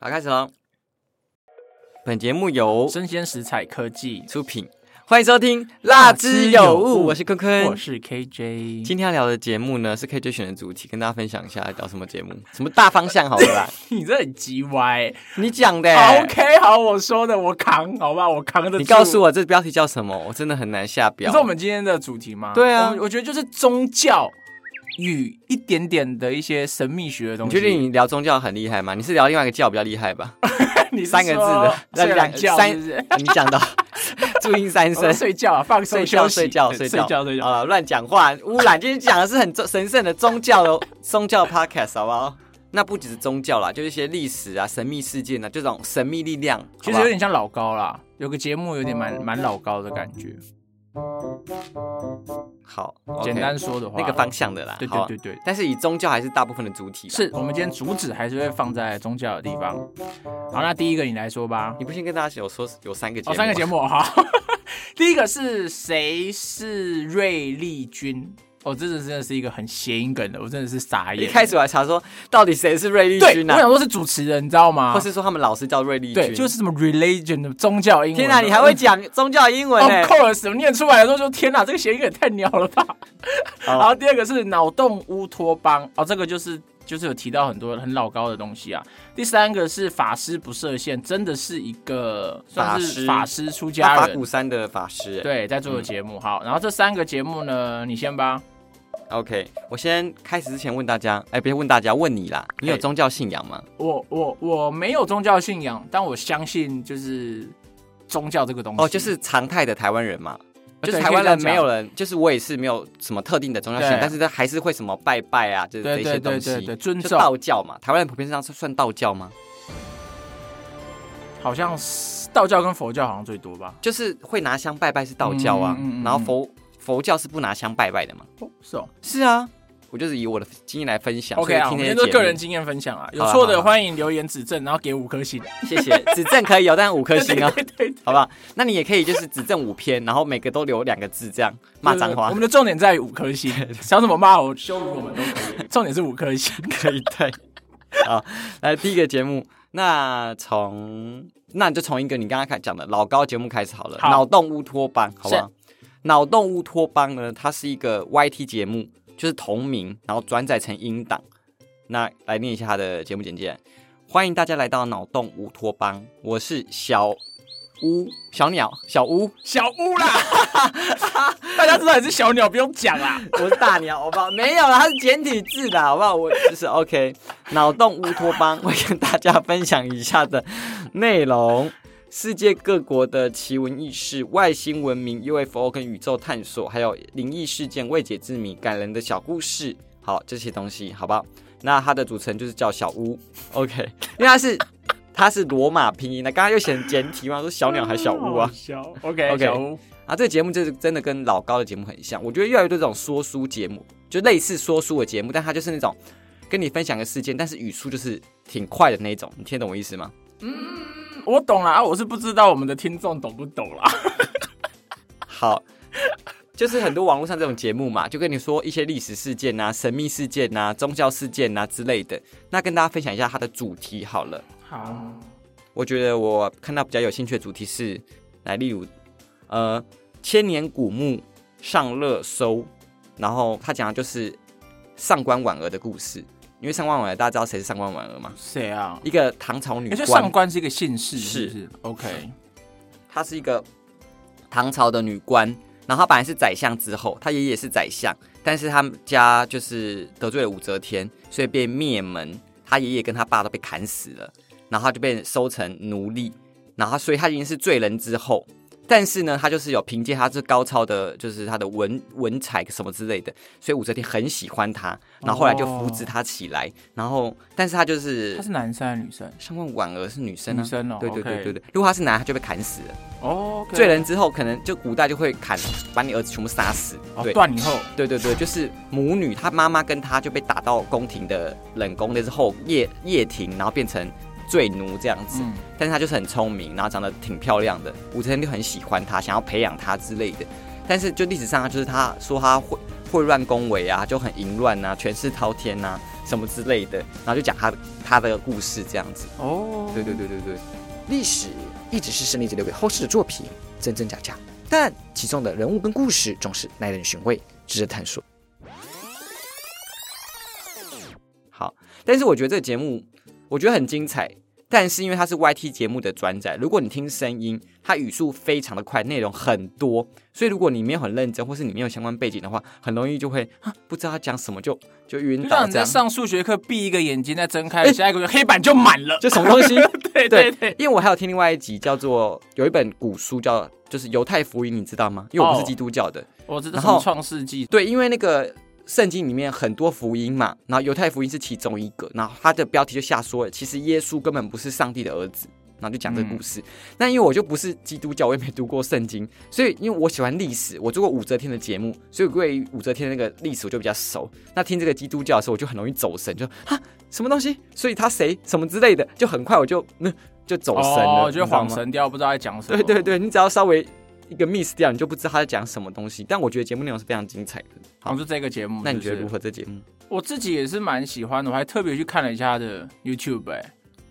好，开始喽。本节目由生鲜食材科技出品，欢迎收听《辣之有物》，我是坤坤，我是 KJ。今天要聊的节目呢，是 KJ 选的主题，跟大家分享一下聊什么节目，什么大方向，好了啦。你这很鸡歪，你讲的。OK，好，我说的，我扛，好吧，我扛的。你告诉我这标题叫什么？我真的很难下标。你知道我们今天的主题吗？对啊我我觉得就是宗教与一点点的一些神秘学的东西。你觉得你聊宗教很厉害吗？你是聊另外一个教比较厉害吧？你三个字的，那两懒觉三是不是？你讲到 注音三声，睡觉啊，放松睡觉休息睡觉睡觉觉睡觉。啊，乱讲话污染。今天讲的是很神圣的宗教的 宗教 podcast，好不好？那不只是宗教啦，就是一些历史啊、神秘事件啊，这种神秘力量，其实有点像老高啦，有个节目有点蛮蛮老高的感觉。好，简单说的话，那个方向的啦。对对对对。但是以宗教还是大部分的主体。是我们今天主旨还是会放在宗教的地方。好，那第一个你来说吧。你不先跟大家有说有三个节哦，目，三个节目哈。第一个是谁是瑞丽君？哦，这真的是一个很谐音梗的，我真的是傻眼。一开始我还查说到底谁是瑞丽，君啊，我想说是主持人，你知道吗？或是说他们老师叫瑞丽君，对，就是什么 religion 的宗教英文。天哪，你还会讲 宗教英文哦呢？course，我念出来的时候就天哪，这个谐音梗也太鸟了吧！然后第二个是脑洞乌托邦，哦，这个就是就是有提到很多很老高的东西啊。第三个是法师不设限，真的是一个算是法法师出家人法鼓，山的法师。对，在做的节目。好，然后这三个节目呢，你先吧。OK，我先开始之前问大家，哎，别问大家，问你啦，你有哎宗教信仰吗？我我我没有宗教信仰，但我相信就是宗教这个东西。哦，就是常态的台湾人嘛，对就是台湾人没有人，就是我也是没有什么特定的宗教信仰，但是他还是会什么拜拜啊，就是这些东西。尊道教嘛，台湾人普遍上是算道教吗？好像是道教跟佛教好像最多吧？就是会拿香拜拜是道教啊，嗯嗯嗯嗯然后佛佛教是不拿香拜拜的嘛？哦，是哦。是啊，我就是以我的经验来分享。OK 啊，我们今天所以听这些节目都个人经验分享啊，有错的欢迎留言指正，然后给五颗星。谢谢，指正可以有，但是五颗星哦，对对对，好不好？那你也可以就是指正五篇，然后每个都留两个字，这样骂脏话我们的重点在于五颗星，想怎么骂我、羞辱我们都可以，重点是五颗星。可以对。好，来第一个节目，那从那你就从一个你刚刚开讲的老高节目开始好了，好脑洞乌托邦，好不好？脑洞乌托邦呢，它是一个 YT 节目，就是同名，然后转载成音档。那来念一下他的节目简介，欢迎大家来到脑洞乌托邦，我是小乌小鸟小乌，小乌啦，大家知道你是小鸟，不用讲啦。我是大鸟，好不好？没有啦，它是简体字的，好不好？我就是 OK。脑洞乌托邦会跟大家分享以下的内容：世界各国的奇闻异事、外星文明、UFO 跟宇宙探索，还有灵异事件、未解之谜、感人的小故事。好，这些东西，好不好？那它的主持人就是叫小屋，OK，因为它是它是罗马拼音的，刚刚又写简体嘛，说小鸟还小屋啊。小 OK OK 小屋，啊，这个节目就是真的跟老高的节目很像，我觉得越来越多这种说书节目，就类似说书的节目，但它就是那种跟你分享个事件，但是语速就是挺快的那一种，你听得懂我意思吗？嗯我懂了啊，我是不知道我们的听众懂不懂啦。好，就是很多网络上这种节目嘛，就跟你说一些历史事件啊、神秘事件啊、宗教事件啊之类的，那跟大家分享一下它的主题好了。好，我觉得我看到比较有兴趣的主题是，来，例如，呃，千年古墓上热搜，然后他讲的就是上官婉儿的故事。因为上官婉儿大家知道谁是上官婉儿吗？谁啊？一个唐朝女而且官，上官是一个姓氏，是是不是 OK。她是一个唐朝的女官，然后她本来是宰相之后，她爷爷是宰相，但是他们家就是得罪了武则天，所以被灭门，她爷爷跟她爸都被砍死了，然后她就被收成奴隶，然后所以她已经是罪人之后。但是呢，他就是有凭借他这高超的，就是他的文文采什么之类的，所以武则天很喜欢他，然后后来就扶植他起来。然后，但是他就是他是男生还是女生？上官婉儿是女生啊，女生哦对对对对对。如果他是男，他就被砍死了。哦，罪人之后，可能就古代就会砍，把你儿子全部杀死。哦对断以后，对对对，就是母女，她妈妈跟她就被打到宫廷的冷宫，那之后夜夜庭，然后变成罪奴这样子。嗯，但是他就是很聪明，然后长得挺漂亮的，武则天就很喜欢他，想要培养他之类的。但是就历史上，就是他说他会会乱宫闱啊，就很淫乱啊，权势滔天啊，什么之类的，然后就讲他他的故事这样子。哦，对对对对对，历史一直是胜利者留给后世的作品，真真假假，但其中的人物跟故事总是耐人寻味，值得探索。好，但是我觉得这个节目我觉得很精彩，但是因为它是 YT 节目的转载，如果你听声音，它语速非常的快，内容很多，所以如果你没有很认真，或是你没有相关背景的话，很容易就会啊不知道他讲什么就就晕就倒这样。像你在上数学课，闭一个眼睛再睁开，下一个黑板就满了。就什么东西？对对对，因为我还有听另外一集叫做有一本古书叫就是犹太福音，你知道吗？因为我不是哦基督教的。我知道然后创世纪，对，因为那个圣经里面很多福音嘛，然后犹太福音是其中一个，然后它的标题就下说了，其实耶稣根本不是上帝的儿子，然后就讲这个故事。那、因为我就不是基督教，我也没读过圣经，所以因为我喜欢历史，我做过武则天的节目，所以对于武则天的那个历史我就比较熟。那听这个基督教的时候，我就很容易走神，就啊什么东西，所以他谁什么之类的，就很快我就嗯就走神了，哦，就你知道吗晃神掉，不知道在讲什么。对对对，你只要稍微一个 miss 掉，你就不知道他在讲什么东西。但我觉得节目内容是非常精彩的。好好，就这个节目。那你觉得如何？这节目？我自己也是蛮喜欢的，我还特别去看了一下他的 YouTube 哎、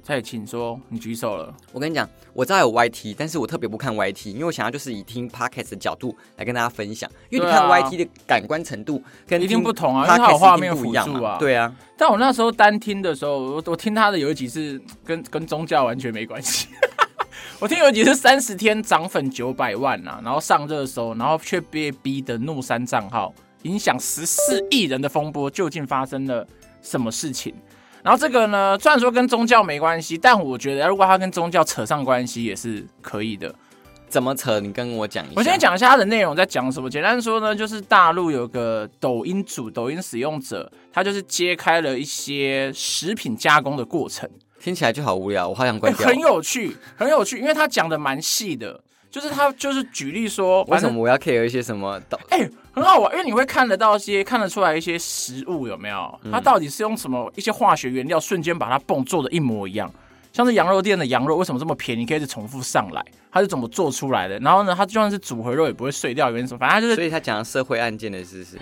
再请说，你举手了。我跟你讲，我知道有 YT，但是我特别不看 YT，因为我想要就是以听 podcast 的角度来跟大家分享。因为你看 YT 的感官程度跟一定不同啊因为它有画面一定不一样辅助啊嘛对啊，但我那时候单听的时候，我我听他的有一集是跟跟宗教完全没关系。我听有几是三十天涨粉九百万呐、然后上热搜，然后却被逼的怒删账号，影响十四亿人的风波，究竟发生了什么事情？然后这个呢，虽然说跟宗教没关系，但我觉得如果他跟宗教扯上关系也是可以的。怎么扯？你跟我讲一下。我先讲一下它的内容在讲什么。简单说呢，就是大陆有个抖音主、抖音使用者，他就是揭开了一些食品加工的过程。听起来就好无聊，我好想欸关掉。很有趣，很有趣，因为他讲的蛮细的，就是他就是举例说，为什么我要 care 一些什么导？哎、很好玩，因为你会看得到一些看得出来一些食物有没有，嗯它到底是用什么一些化学原料瞬间把它蹦做的一模一样。像是羊肉店的羊肉为什么这么便宜，可以一直重复上来？它是怎么做出来的？然后呢，它就算是组合肉也不会碎掉，原因什么？反正它就是所以他讲社会案件的事是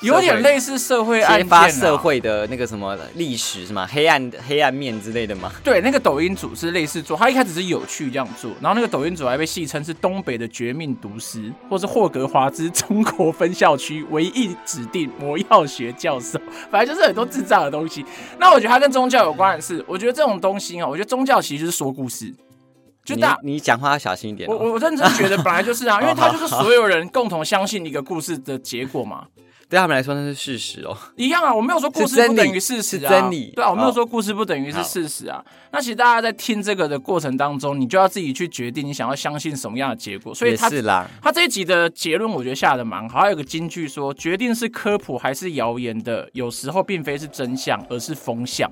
有点类似社会案揭件、啊、发社会的那个什么历史是吗？黑暗黑暗面之类的吗？对，那个抖音组是类似做，他一开始是有趣这样做，然后那个抖音组还被戏称是东北的绝命毒师，或是霍格华兹中国分校区唯一指定魔药学教授，反正就是很多智障的东西。那我觉得它跟宗教有关的是，我觉得这种东西哦，我觉得宗教其实就是说故事，就你大。你讲话要小心一点我哦。我认真觉得本来就是啊，因为它就是所有人共同相信一个故事的结果嘛。对他们来说那是事实哦。一样啊，我没有说故事不等于事实啊，是真理对啊，我没有哦说故事不等于是事实啊。那其实大家在听这个的过程当中，你就要自己去决定你想要相信什么样的结果。所以他是啦，他这一集的结论，我觉得下的蛮好。还有个金句说，决定是科普还是谣言的，有时候并非是真相，而是风向。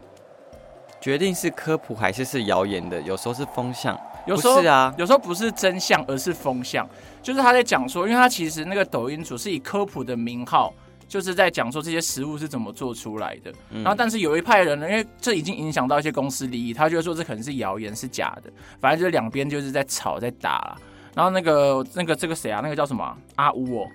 决定是科普还是是谣言的，有时候是风向，有时候是啊，有时候不是真相，而是风向。就是他在讲说，因为他其实那个抖音主是以科普的名号，就是在讲说这些食物是怎么做出来的。嗯然后，但是有一派人呢，因为这已经影响到一些公司利益，他就会说这可能是谣言，是假的。反正就是两边就是在吵，在打啦。然后那个那个这个谁啊？那个叫什么啊阿乌哦，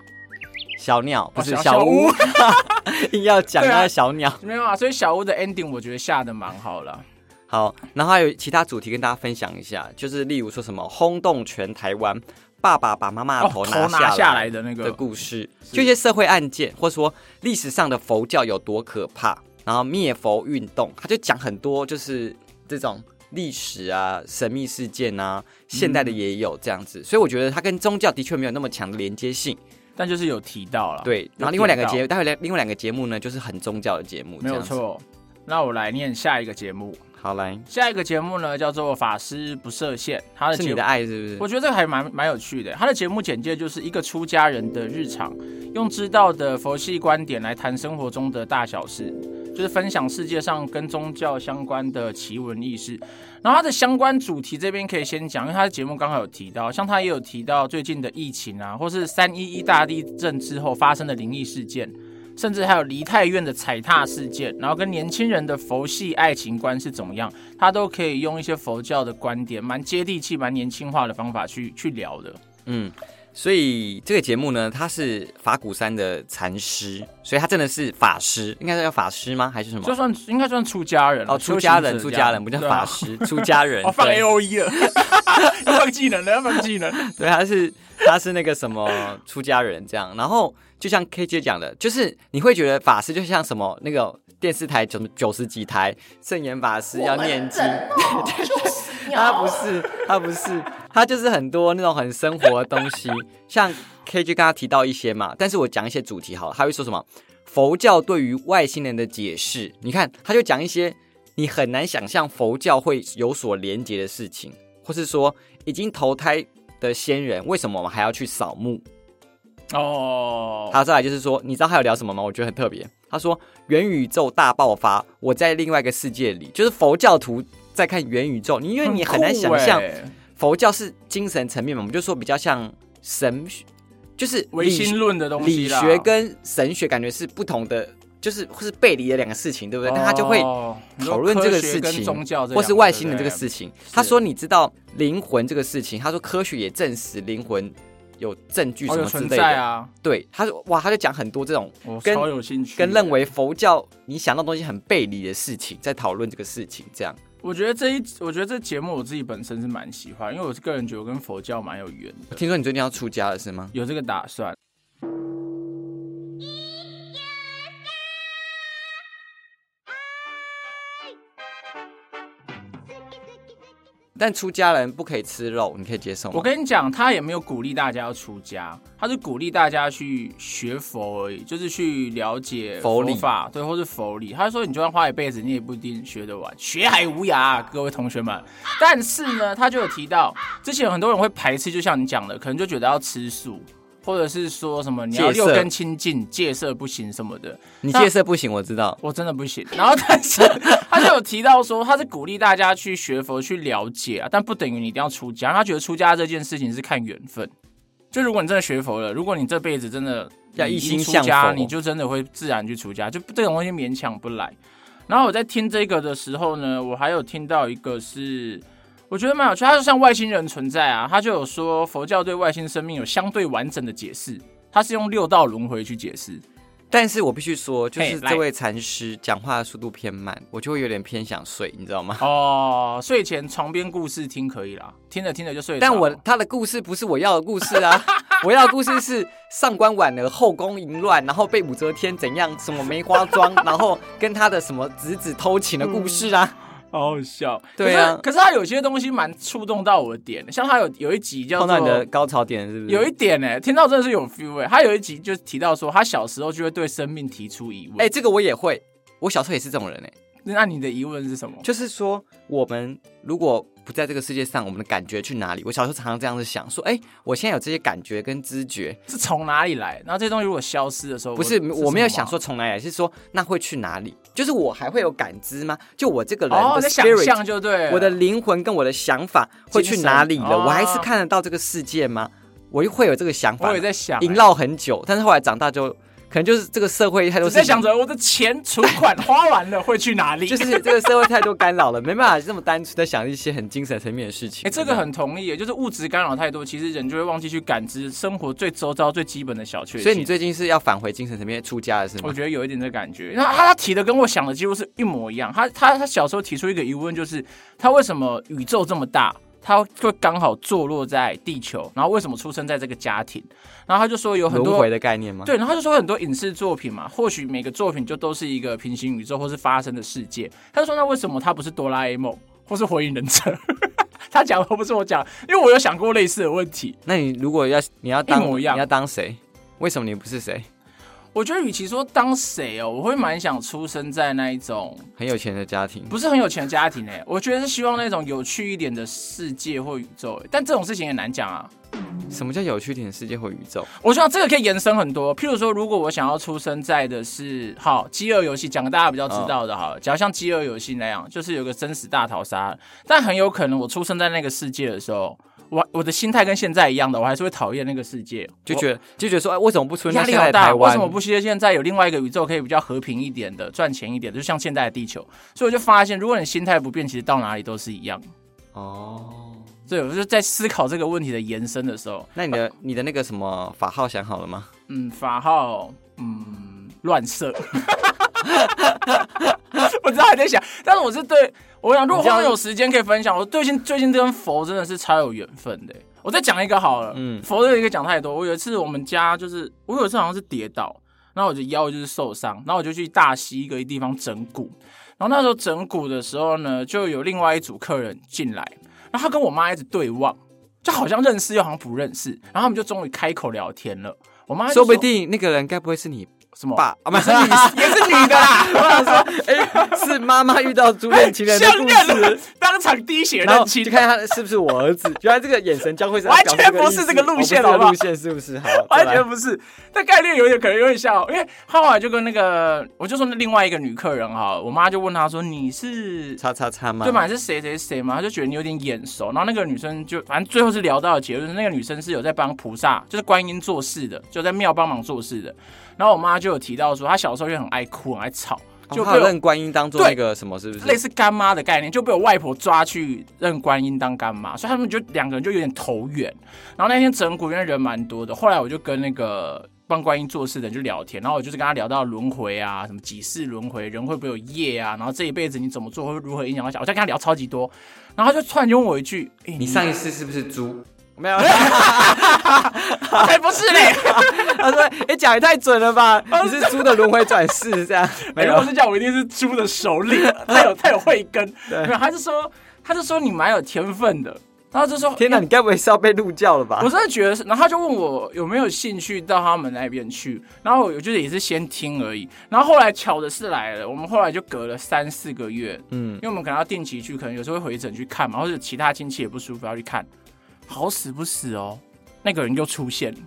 小鸟不是哦小小屋屋，硬要讲对啊那个小鸟。没有啊。所以小屋的 ending 我觉得下的蛮好了。好，然后还有其他主题跟大家分享一下，就是例如说什么轰动全台湾，爸爸把妈妈的哦，头头拿拿下来来的的那个的，故事，就一些社会案件，或者说历史上的佛教有多可怕，然后灭佛运动，他就讲很多就是这种历史啊、神秘事件啊，现代的也有这样子，所以我觉得它跟宗教的确没有那么强的连接性。但就是有提到了。对，然后另外两个节，待会来另外两个节目呢，就是很宗教的节目，没有。错。那我来念下一个节目。好来，下一个节目呢叫做《法师不设限》，他的是你的爱是不是？我觉得这个还蛮蛮有趣的。他的节目简介就是一个出家人的日常，用知道的佛系观点来谈生活中的大小事，就是分享世界上跟宗教相关的奇闻异事。然后他的相关主题这边可以先讲，因为他的节目刚好有提到，像他也有提到最近的疫情啊，或是三一一大地震之后发生的灵异事件。甚至还有梨泰院的踩踏事件，然后跟年轻人的佛系爱情观是怎么样，他都可以用一些佛教的观点，蛮接地气、蛮年轻化的方法去去聊的。嗯，所以这个节目呢，他是法鼓山的禅师，所以他真的是法师，应该是叫法师吗？还是什么？就算应该算出家人哦，出家人，出家人不叫法师，出家人。哦，放 A O E 了，要 放技能了，要放技能。对，他是他是那个什么出家人这样，然后就像 K 姐讲的，就是你会觉得法师就像什么那个电视台九九十几台圣严法师要念经，他不是他不是。他就是很多那种很生活的东西，像 K 就刚刚提到一些嘛，但是我讲一些主题好了，他会说什么？佛教对于外星人的解释，你看他就讲一些你很难想象佛教会有所连接的事情，或是说已经投胎的仙人，为什么我们还要去扫墓？哦，还有再来就是说，你知道他有聊什么吗？我觉得很特别。他说元宇宙大爆发，我在另外一个世界里，就是佛教徒在看元宇宙，你因为你很难想象佛教是精神层面嘛，我们就说比较像神学，就是唯理心论的东西理啦学跟神学感觉是不同的，就是或是背离的两个事情，对不对？那他就会讨论这个事情，宗教或是外星人这个事情。他说：“你知道灵魂这个事情？”他说：“科学也证实灵魂有证据什么之类的。在啊，对，他说：“哇，他就讲很多这种我跟超有兴趣，跟认为佛教你想到东西很背离的事情，在讨论这个事情，这样。我觉得这一，我觉得这节目我自己本身是蛮喜欢，因为我是个人觉得我跟佛教蛮有缘的，听说你最近要出家了是吗？有这个打算。但出家人不可以吃肉，你可以接受吗？我跟你讲，他也没有鼓励大家要出家，他是鼓励大家去学佛而已，就是去了解佛理法，对，或是佛理。他说，你就算花一辈子，你也不一定学得完，学海无涯，各位同学们。但是呢，他就有提到，之前有很多人会排斥，就像你讲的，可能就觉得要吃素。或者是说什么你要六根清净，戒色不行什么的，你戒色不行，我知道。我真的不行。然后，但是 他就有提到说，他是鼓励大家去学佛、去了解啊，但不等于你一定要出家。他觉得出家这件事情是看缘分。就如果你真的学佛了，如果你这辈子真的要一心向出家，你就真的会自然去出家。就这种东西勉强不来。然后我在听这个的时候呢，我还有听到一个是。我觉得蛮有趣，他就像外星人存在啊，他就有说佛教对外星生命有相对完整的解释，他是用六道轮回去解释。但是我必须说，就是这位禅师讲话的速度偏慢，我就会有点偏想睡，你知道吗？哦，睡前床边故事听可以啦，听着听着就睡着。但我他的故事不是我要的故事啊，我要的故事是上官婉儿后宫淫乱，然后被武则天怎样什么梅花桩，然后跟他的什么侄子偷情的故事啊。好好笑。对啊可是他有些东西蛮触动到我的点，像他有有一集叫做碰到你的高潮点是不是？有一点呢、听到真的是有 feel 哎、他有一集就提到说，他小时候就会对生命提出疑问。哎、这个我也会，我小时候也是这种人哎、那你的疑问是什么？就是说我们如果不在这个世界上，我们的感觉去哪里？我小时候常常这样子想，说，哎、我现在有这些感觉跟知觉，是从哪里来？然后这些东西如果消失的时候，不是我我没有想说从哪里来，是说那会去哪里？就是我还会有感知吗？就我这个人哦，的想 spirit，、象就对，我的灵魂跟我的想法会去哪里了？哦我还是看得到这个世界吗？我又会有这个想法我也，在想、欸萦绕很久，但是后来长大就可能就是这个社会太多我在想着我的钱存款 花完了会去哪里？就是这个社会太多干扰了，没办法这么单纯的想一些很精神层面的事情。哎、这个很同意耶，就是物质干扰太多，其实人就会忘记去感知生活最周遭最基本的小确幸。所以你最近是要返回精神层面出家了是吗？我觉得有一点这感觉。那他他提的跟我想的几乎是一模一样。他他他小时候提出一个疑问，就是他为什么宇宙这么大，他会刚好坐落在地球，然后为什么出生在这个家庭？然后他就说有很多轮回的概念吗？对，然后他就说很多影视作品嘛，或许每个作品就都是一个平行宇宙或是发生的世界。他就说那为什么他不是哆啦 A 梦或是火影忍者？他讲的不是我讲，因为我有想过类似的问题。那你如果要你要当一模一样你要当谁？为什么你不是谁？我觉得与其说当谁哦，我会蛮想出生在那一种很有钱的家庭，不是很有钱的家庭诶，我觉得是希望那种有趣一点的世界或宇宙诶，但这种事情也难讲啊。什么叫有趣一点的世界或宇宙？我希望这个可以延伸很多，譬如说，如果我想要出生在的是好饥饿游戏，讲个大家比较知道的好了，假如像饥饿游戏那样，就是有个生死大逃杀，但很有可能我出生在那个世界的时候，我我的心态跟现在一样的，我还是会讨厌那个世界，就觉得就觉得说，哎，为什么不出现压力好大，在台湾？为什么不希望现在有另外一个宇宙可以比较和平一点的、赚钱一点的，就像现在的地球？所以我就发现，如果你心态不变，其实到哪里都是一样。哦，对，我就在思考这个问题的延伸的时候，那你的你的那个什么法号想好了吗？嗯，法号，嗯，乱射。我知道还在想，但是我是对我想，如果后面有时间可以分享，我最近最近跟佛真的是超有缘分的。我再讲一个好了，嗯，佛的一个讲太多。我有一次我们家就是我有一次好像是跌倒，然后我的腰就是受伤，然后我就去大溪一个地方整骨。然后那时候整骨的时候呢，就有另外一组客人进来，然后他跟我妈一直对望，就好像认识又好像不认识，然后他们就终于开口聊天了。我妈说不定那个人该不会是你？什么爸？啊不是 女，也是女的啦。我想说，哎，是妈妈遇到初恋情人的 故事，当场滴血认亲，就看他是不是我儿子。原来这个眼神交汇是完全不是这个路线，好不好？路线是不是？好，完全不是。但概念有点可能有点像，因为后来就跟那个，我就说那另外一个女客人哈，我妈就问她说：“你是叉叉叉吗？对嘛？是谁谁谁吗？”她就觉得你有点眼熟。然后那个女生就反正最后是聊到的结论，那个女生是有在帮菩萨，就是观音做事的，就在庙帮忙做事的。然后我妈就有提到说，她小时候就很爱哭，很爱吵，就被认观音当做那个什么，是不是类似干妈的概念？就被我外婆抓去认观音当干妈，所以他们就两个人就有点投缘。然后那天整蛊因为人蛮多的，后来我就跟那个帮观音做事的人就聊天，然后我就是跟他聊到轮回啊，什么几世轮回，人会不会有业啊？然后这一辈子你怎么做会如何影响到小？我在跟他聊超级多，然后他就突然就问我一句：“你上一世是不是猪？”没有，才不是嘞。他说：“哎，讲也太准了吧？你是猪的轮回转世这样？没 有，是讲我一定是猪的首领，他有他有慧根。没有，他就说，他就说你蛮有天分的。然后就说，天哪，你该不会是要被入教了吧？我真的觉得是。然后他就问我有没有兴趣到他们那边去。然后我觉得也是先听而已。然后后来巧的是来了，我们后来就隔了三四个月，嗯，因为我们可能要定期去，可能有时候会回诊去看嘛，或者其他亲戚也不舒服要去看。好死不死哦，那个人又出现了。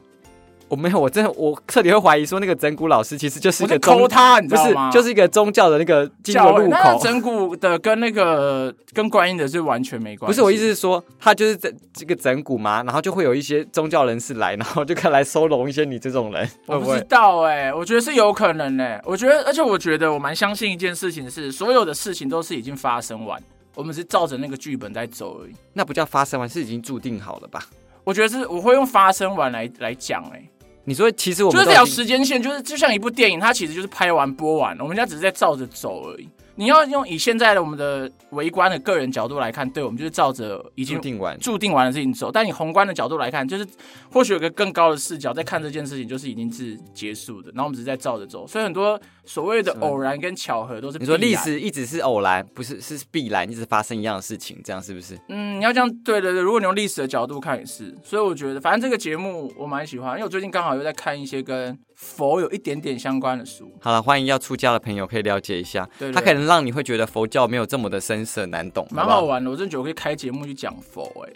我没有，我真的，我彻底会怀疑说，那个整蛊老师其实就是一个偷他，你知道吗？就是一个宗教的那个进入入口。整蛊的跟那个跟观音的是完全没关系。不是我意思是说，他就是这这个整蛊嘛，然后就会有一些宗教人士来，然后就可以来收容一些你这种人。我不知道哎，我觉得是有可能哎。我觉得，而且我觉得我蛮相信一件事情是，所有的事情都是已经发生完。我们是照着那个剧本在走而已，那不叫发生完，是已经注定好了吧？我觉得是，我会用发生完来来讲。哎，你说其实我们就是这条时间线，就是就像一部电影，它其实就是拍完播完，我们家只是在照着走而已。你要用以现在的我们的围观的个人角度来看，对我们就是照着已经注定完注定完的事情走。但你宏观的角度来看，就是或许有个更高的视角在看这件事情，就是已经是结束的。然后我们只是在照着走，所以很多所谓的偶然跟巧合都是你说历史一直是偶然，不是是必然，一直发生一样的事情，这样是不是？嗯，你要这样对对对。如果你用历史的角度看也是，所以我觉得反正这个节目我蛮喜欢，因为我最近刚好又在看一些跟。佛有一点点相关的书。好了，欢迎要出家的朋友可以了解一下，对，它可能让你会觉得佛教没有这么的深涩难懂，蛮好玩的。我真觉得可以开节目去讲佛，哎，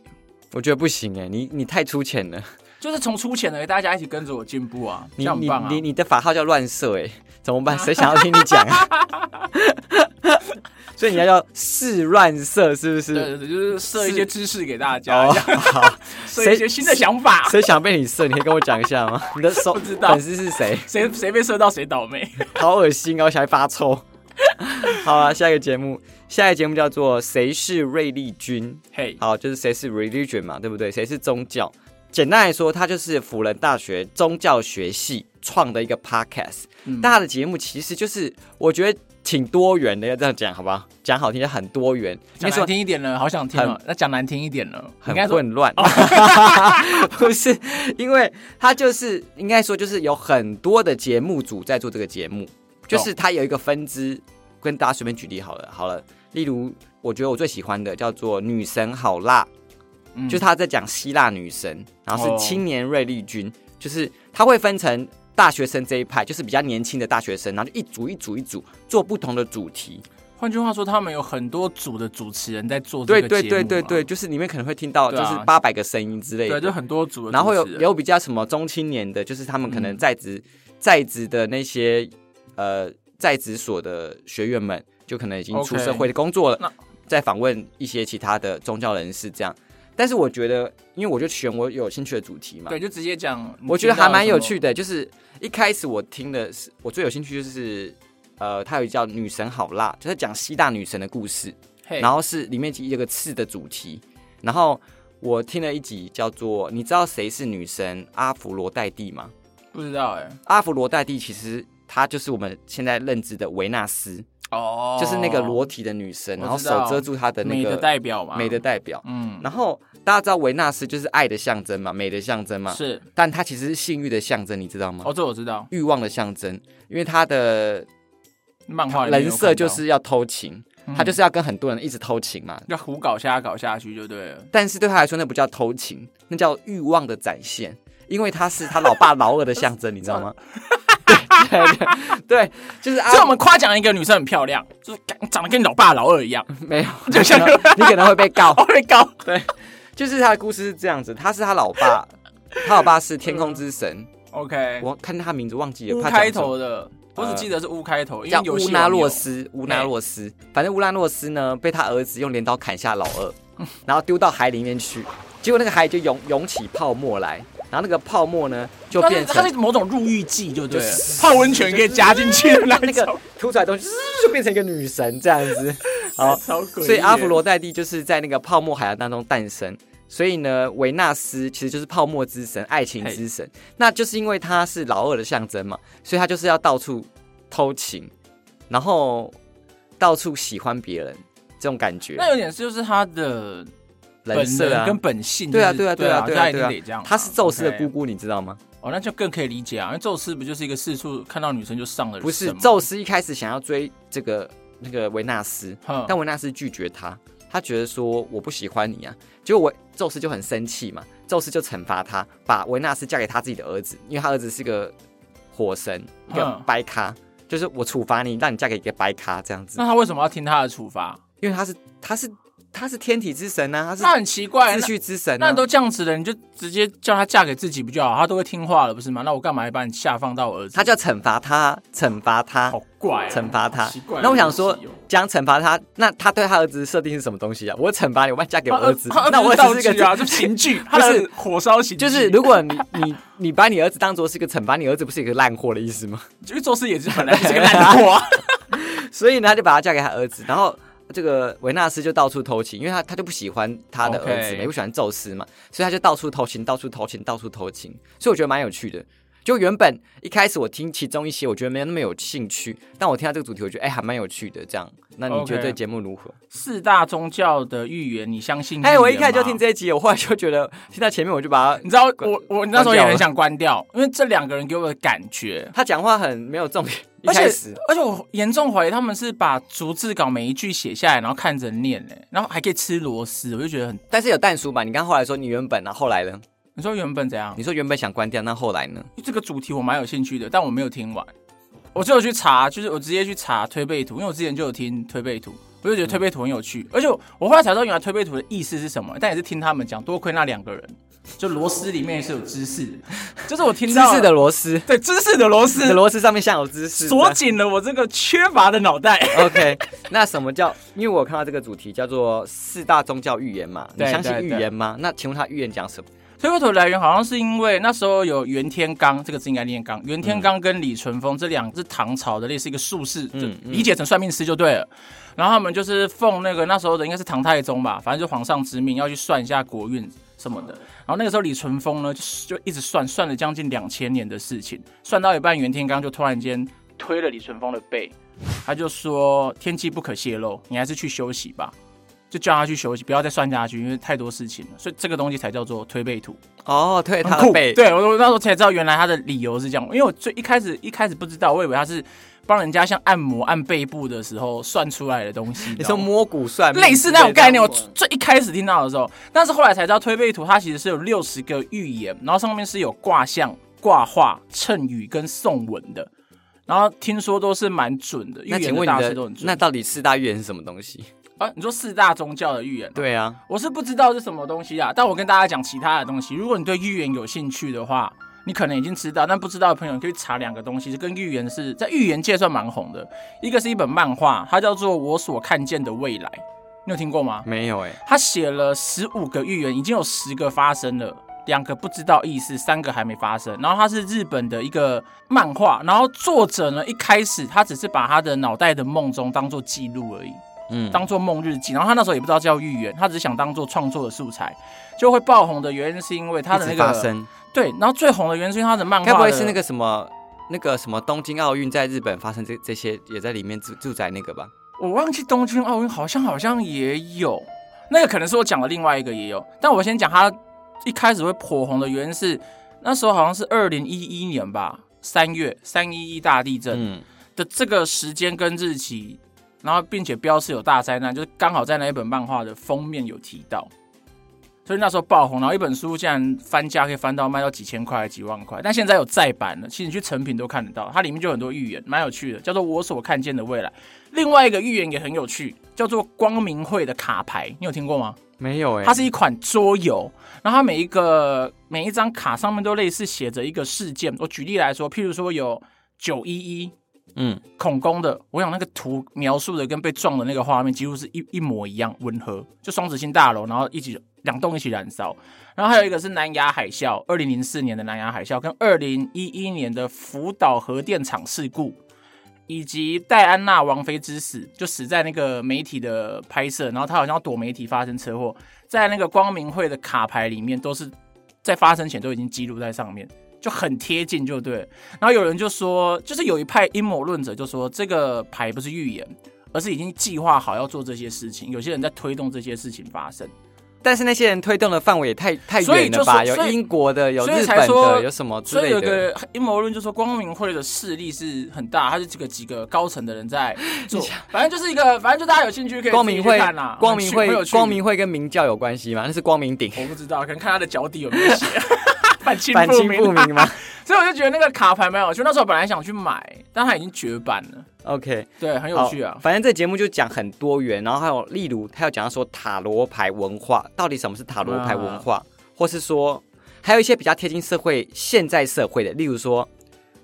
我觉得不行哎，你你太粗浅了。就是从粗浅的，大家一起跟着我进步啊，你你你你的法号叫乱射哎，怎么办？谁想要听你讲啊？所以你要叫试乱射，是不是？对对对，就是射一些知识给大家，设一些新的想法。谁想被你射？你可以跟我讲一下吗？你的手粉丝是谁？谁谁被射到谁倒霉？好恶心哦，小孩发臭。好啊，下一个节目，下一个节目叫做《谁是瑞丽君》。嘿，好，就是谁是 religion 嘛，对不对？谁是宗教？简单来说，它就是辅仁大学宗教学系创的一个 podcast。大的节目其实就是，我觉得。挺多元的，要这样讲，好不好？讲好听就很多元，讲难听一点了，好想听。那讲难听一点了，很混乱。不是，因为他就是应该说，就是有很多的节目组在做这个节目，就是他有一个分支。跟大家随便举例好了，好了，例如我觉得我最喜欢的叫做《女神好辣》，就是他在讲希腊女神，然后是青年瑞丽君，就是他会分成。大学生这一派就是比较年轻的大学生，然后就一组一组一组做不同的主题。换句话说，他们有很多组的主持人在做这个对对对对对，就是里面可能会听到就是八百个声音之类的，对，就很多组。然后有有比较什么中青年的，就是他们可能在职在职的那些呃在职所的学员们，就可能已经出社会的工作了，在访问一些其他的宗教人士这样。但是我觉得，因为我就选我有兴趣的主题嘛，对，就直接讲。我觉得还蛮有趣的，就是一开始我听的是我最有兴趣就是，呃，它有一叫女神好辣，就是讲希腊女神的故事，然后是里面有个刺的主题，然后我听了一集叫做“你知道谁是女神阿芙罗黛蒂吗？不知道哎、？”阿芙罗黛蒂其实她就是我们现在认知的维纳斯，哦。就是那个裸体的女神，然后手遮住她的那个美的代表嘛，美的代表。嗯，然后大家知道维纳斯就是爱的象征嘛，美的象征嘛，是但它其实是性欲的象征，你知道吗？哦，这我知道，欲望的象征，因为他的漫画人设就是要偷情，嗯他就是要跟很多人一直偷情嘛。要胡搞瞎搞下去就对了。但是对他来说，那不叫偷情，那叫欲望的展现，因为他是他老爸老二的象征，你知道吗？对对对对，就是啊所以我们夸奖一个女生很漂亮，就是长得跟你老爸老二一样，没有，就像你可能会被告会被告。哦，会高。就是他的故事是这样子，他是他老爸，他老爸是天空之神，OK，我看他名字忘记了，乌开头的，我只记得是乌开头，因叫乌拉洛斯，乌拉洛斯。反正乌拉洛斯呢，被他儿子用镰刀砍下老二，然后丢到海里面去。结果那个海就涌涌起泡沫来，然后那个泡沫呢就它变成它是某种入浴剂，就对了就是，泡温泉可以加进去的那 那个种，吐出来的东西，就变成一个女神这样子。好，所以阿芙罗黛蒂就是在那个泡沫海洋当中诞生。所以呢，维纳斯其实就是泡沫之神、爱情之神。那就是因为他是老二的象征嘛，所以他就是要到处偷情，然后到处喜欢别人这种感觉。那有点是就是他的人设跟本性，对啊，就是对啊，对啊，对啊，对啊定得这样。她是宙斯的姑姑，你知道吗？哦，那就更可以理解啊，因为宙斯不就是一个四处看到女生就上的人吗？不是，宙斯一开始想要追这个那个维纳斯，但维纳斯拒绝他，他觉得说我不喜欢你啊。结果维宙斯就很生气嘛，宙斯就惩罚他，把维纳斯嫁给他自己的儿子，因为他儿子是个火神，一个嗯白咖，就是我处罚你，让你嫁给一个白咖这样子那，他为什么要听他的处罚？因为他是他是他是天体之神啊，他是那很奇怪，秩序之神啊。那都这样子了，你就直接叫他嫁给自己不就好？他都会听话了，不是吗？那我干嘛要把你下放到我儿子？他就要惩罚他，惩罚他，好怪、啊，惩罚他好奇怪。那我想说讲惩罚他，那他对他儿子设定是什么东西啊？我惩罚你，我把你嫁给我儿子，那我道只是个具啊，就 刑具，他是火烧刑具，就是如果你你你把你儿子当做是一个惩罚，你儿子不是一个烂货的意思吗？就是做事也是本来就是个烂货啊，所以呢，他就把他嫁给他儿子，然后这个维纳斯就到处偷情，因为他他就不喜欢他的儿子也不喜欢宙斯嘛，所以他就到处偷情，到处偷情，到处偷情。所以我觉得蛮有趣的。就原本一开始我听其中一些，我觉得没有那么有兴趣，但我听到这个主题，我觉得哎、还蛮有趣的。这样，那你觉得对节目如何？四大宗教的预言，你相信？哎、我一开始就听。这一集，我后来就觉得听到前面我就把它你知道我我那时候也很想关掉，因为这两个人给我的感觉，他讲话很没有重点，一而且而且我严重怀疑他们是把逐字稿每一句写下来，然后看着念嘞，然后还可以吃螺丝，我就觉得很。但是有蛋叔吧？你刚后来说你原本啊，后来呢？你说原本怎样？你说原本想关掉，那后来呢？这个主题我蛮有兴趣的，但我没有听完。我就有去查，就是我直接去查推背图，因为我之前就有听推背图，我就觉得推背图很有趣。而且我我后来才知道，原来推背图的意思是什么，但也是听他们讲，多亏那两个人，就螺丝里面是有知识的，就是我听到知识的螺丝，对知识的螺丝你的螺丝上面像有知识。锁紧了我这个缺乏的脑袋。OK，那什么叫？因为我看到这个主题叫做四大宗教预言嘛，你相信预言吗？那请问他预言讲什么？推背图的来源好像是因为那时候有袁天罡，这个字应该念罡，袁天罡跟李淳风这两个是唐朝的类似一个术士，就理解成算命师就对了。然后他们就是奉那个那时候的应该是唐太宗吧，反正就皇上之命要去算一下国运什么的。然后那个时候李淳风呢就就一直算，算了将近两千年的事情，算到一半袁天罡就突然间推了李淳风的背，他就说天机不可泄露，你还是去休息吧。就叫他去休息，不要再算下去，因为太多事情了。所以这个东西才叫做推背图。哦，推，他的背，对我我那时候才知道，原来他的理由是这样。因为我最一开始一开始不知道，我以为他是帮人家像按摩按背部的时候算出来的东西。你说摸骨算类似那种概念，我最一开始听到的时候，但是后来才知道推背图它其实是有六十个预言，然后上面是有卦象、卦画、谶语跟颂文的。然后听说都是蛮准的，预那言大师都很准。那到底四大预言是什么东西？啊，你说四大宗教的预言，对啊，我是不知道是什么东西啊，但我跟大家讲其他的东西。如果你对预言有兴趣的话，你可能已经知道，但不知道的朋友，你可以查两个东西，是跟预言是在预言界算蛮红的。一个是一本漫画，它叫做《我所看见的未来》，你有听过吗？没有哎，他写了十五个预言，已经有十个发生了，两个不知道意思，三个还没发生。然后它是日本的一个漫画，然后作者呢一开始他只是把他的脑袋的梦中当做记录而已。嗯，当做梦日记，然后他那时候也不知道叫预言，他只是想当做创作的素材，就会爆红的原因是因为他的那个生，对，然后最红的原因是因为他的漫画的该不会是那个什么那个什么东京奥运在日本发生这这些也在里面住住宅那个吧？我忘记东京奥运好像好像也有，那个可能是我讲的另外一个也有，但我先讲他一开始会火红的原因是那时候好像是二零一一年吧，三月三一一大地震嗯，的这个时间跟日期，然后并且标示有大灾难，就是刚好在那一本漫画的封面有提到。所以那时候爆红，然后一本书竟然翻价可以翻到卖到几千块、几万块，但现在有再版了，其实你去成品都看得到，它里面就有很多预言，蛮有趣的，叫做《我所看见的未来》。另外一个预言也很有趣，叫做光明会的卡牌，你有听过吗？没有哎、它是一款桌游，然后它每一个每一张卡上面都类似写着一个事件。我举例来说，譬如说有九一一嗯，恐攻的，我想那个图描述的跟被撞的那个画面几乎是一一模一样温和，就双子星大楼，然后一起两栋一起燃烧。然后还有一个是南亚海啸，二零零四年的南亚海啸，跟二零一一年的福岛核电厂事故，以及戴安娜王妃之死，就死在那个媒体的拍摄，然后他好像要躲媒体发生车祸，在那个光明会的卡牌里面都是在发生前都已经记录在上面。就很贴近，就对。然后有人就说，就是有一派阴谋论者就说，这个牌不是预言，而是已经计划好要做这些事情。有些人在推动这些事情发生，但是那些人推动的范围也太太远了吧？有英国的，有日本的，有什么之所以有。个阴谋论就说，光明会的势力是很大，他是几个几个高层的人在做，反正就是一个，反正就大家有兴趣可以光明会看啦。光明会光明会跟明教有关系吗？那是光明顶，我不知道，可能看他的脚底有没有写 反清反清复。明吗 所以我就觉得那个卡牌蛮有趣。那时候本来想去买，但它已经绝版了。？OK，对，很有趣啊。反正这节目就讲很多元，然后还有例如他有讲到说塔罗牌文化到底什么是塔罗牌文化，或是说还有一些比较贴近社会现在社会的，例如说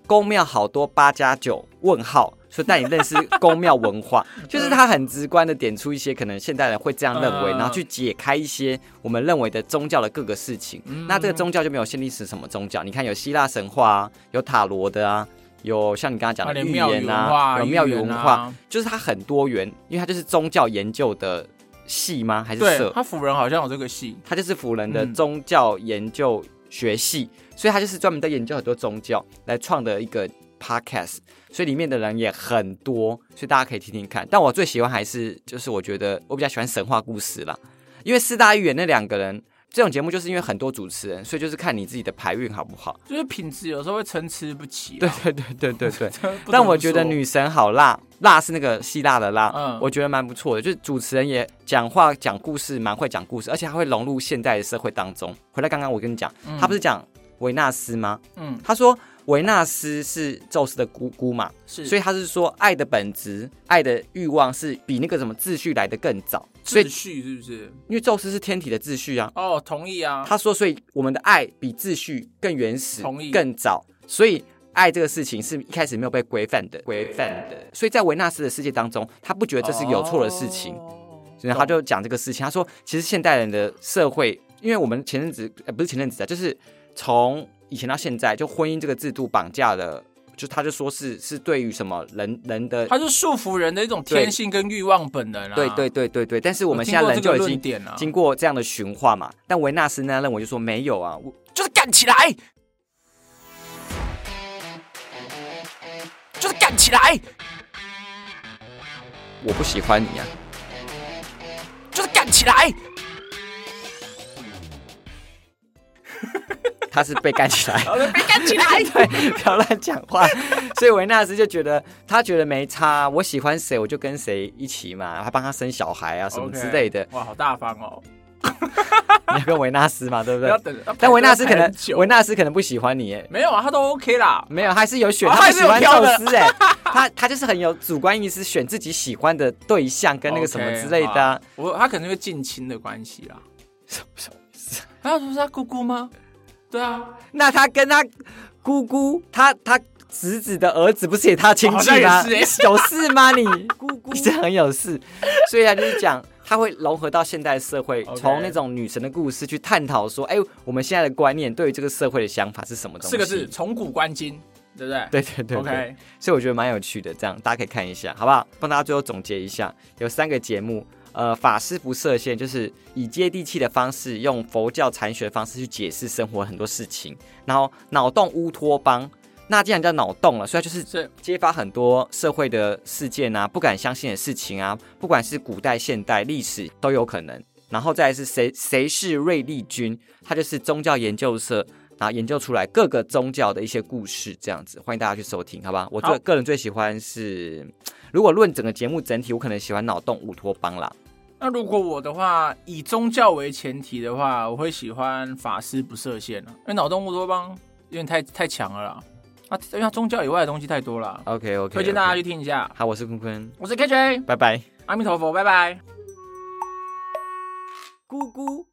宫庙好多八加九问号，说带你认识宫庙文化，就是他很直观的点出一些可能现代人会这样认为，嗯然后去解开一些我们认为的宗教的各个事情。嗯那这个宗教就没有限定是什么宗教，你看有希腊神话啊，有塔罗的啊。有像你刚刚讲啊的预言啊，有庙宇文化，就是它很多元，因为它就是宗教研究的系吗？还是对社？他辅仁好像有这个系，它就是辅仁的嗯宗教研究学系，所以他就是专门在研究很多宗教来创的一个 podcast，所以里面的人也很多，所以大家可以听听看。但我最喜欢还是就是我觉得我比较喜欢神话故事啦，因为四大预言那两个人。这种节目就是因为很多主持人，所以就是看你自己的牌运好不好。就是品质有时候会参差不齐、对啊。对对对对对。但我觉得女神好辣，辣是那个希腊的辣，嗯我觉得蛮不错的。就是主持人也讲话讲故事蛮会讲故事，而且还会融入现代的社会当中。回来刚刚我跟你讲，嗯他不是讲维纳斯吗？嗯他说维纳斯是宙斯的姑姑嘛，是，所以他是说爱的本质、爱的欲望是比那个什么秩序来的更早。所以秩序是不是？因为宙斯是天体的秩序啊，哦，同意啊。他说，所以我们的爱比秩序更原始同意、更早，所以爱这个事情是一开始没有被规范的，规范的。所以在维纳斯的世界当中，他不觉得这是有错的事情，哦所以他就讲这个事情。他说，其实现代人的社会，因为我们前阵子呃不是前阵子啊，就是从以前到现在，就婚姻这个制度绑架了。就他就说是是对于什么人人的他是束缚人的一种天性跟欲望本能啊。对对对对对，但是我们现在人就已经点啊，经过这样的驯化嘛。但维纳斯呢认为就说没有啊，我就是干起来，就是干起来，我不喜欢你啊。就是干起来。他是被干起来，好 的，别干起来。对，不要乱讲话。所以维纳斯就觉得，他觉得没差，我喜欢谁我就跟谁一起嘛，还帮他生小孩啊什么之类的。哇，好大方哦！你要跟维纳斯嘛，对不对？要等，但维纳斯可能维纳斯可能不喜欢你，哎，没有啊，他都 OK 啦。没有，还是有选，哦他不喜欢宙斯，哎，他他就是很有主观意识，选自己喜欢的对象跟那个什么之类的我他可能因为近亲的关系啦。什么他不是他姑姑吗？对啊，那他跟他姑姑，他他侄子的儿子不是也他亲戚吗？像也是 有事吗你？姑姑，你这很有事。所以他就是讲，他会融合到现代社会从那种女神的故事去探讨说，哎，我们现在的观念对于这个社会的想法是什么东西？四个字：从古观今。对不对？对对对对 OK，所以我觉得蛮有趣的，这样大家可以看一下，好不好？帮大家最后总结一下，有三个节目，呃，法师不设限，就是以接地气的方式，用佛教禅学的方式去解释生活很多事情。然后脑洞乌托邦，那既然叫脑洞了，所以就是是揭发很多社会的事件啊，不敢相信的事情啊，不管是古代、现代、历史都有可能。然后再来是谁谁是瑞丽君，他就是宗教研究社。然后研究出来各个宗教的一些故事，这样子，欢迎大家去收听，好吧？我最好个人最喜欢是，如果论整个节目整体，我可能喜欢脑洞乌托邦啦。那如果我的话，以宗教为前提的话，我会喜欢法师不设限了，因为脑洞乌托邦有点太太强了啦。啊，因为它宗教以外的东西太多了，OK OK，推荐大家去听一下。好，我是坤坤，我是 KJ，拜拜。阿弥陀佛，拜拜。咕咕。